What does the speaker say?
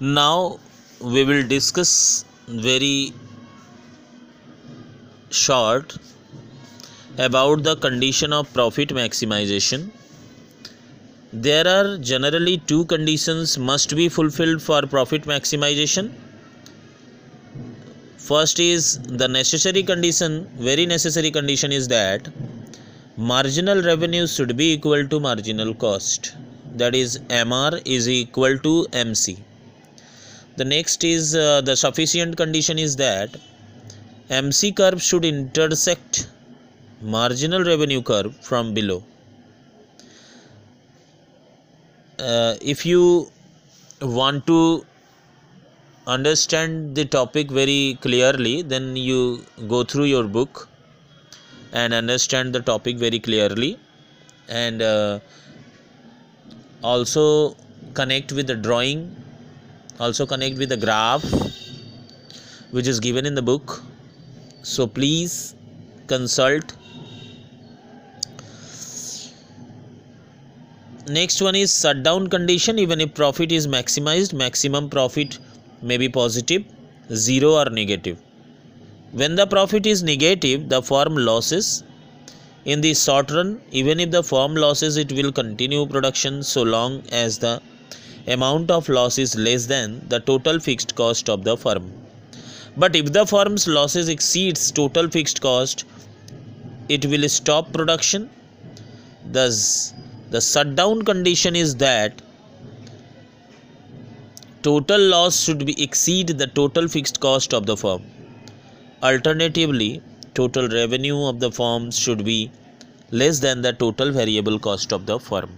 now we will discuss very short about the condition of profit maximization. There are generally two conditions must be fulfilled for profit maximization. First is the necessary condition very necessary condition is that marginal revenue should be equal to marginal cost. That is mr is equal to mc the next is uh, the sufficient condition is that mc curve should intersect marginal revenue curve from below. Uh, if you want to understand the topic very clearly then you go through your book and understand the topic very clearly. And uh, also connect with the drawing also connect with the graph which is given in the book. So please consult. Next one is shutdown condition. Even if profit is maximized maximum profit may be positive zero or negative. When the profit is negative the firm losses. In the short run even if the firm losses it will continue production so long as the amount of loss is less than the total fixed cost of the firm. But if the firm's losses exceeds total fixed cost, it will stop production. Thus, the shutdown condition is that total loss should be exceed the total fixed cost of the firm. Alternatively, total revenue of the firm should be less than the total variable cost of the firm.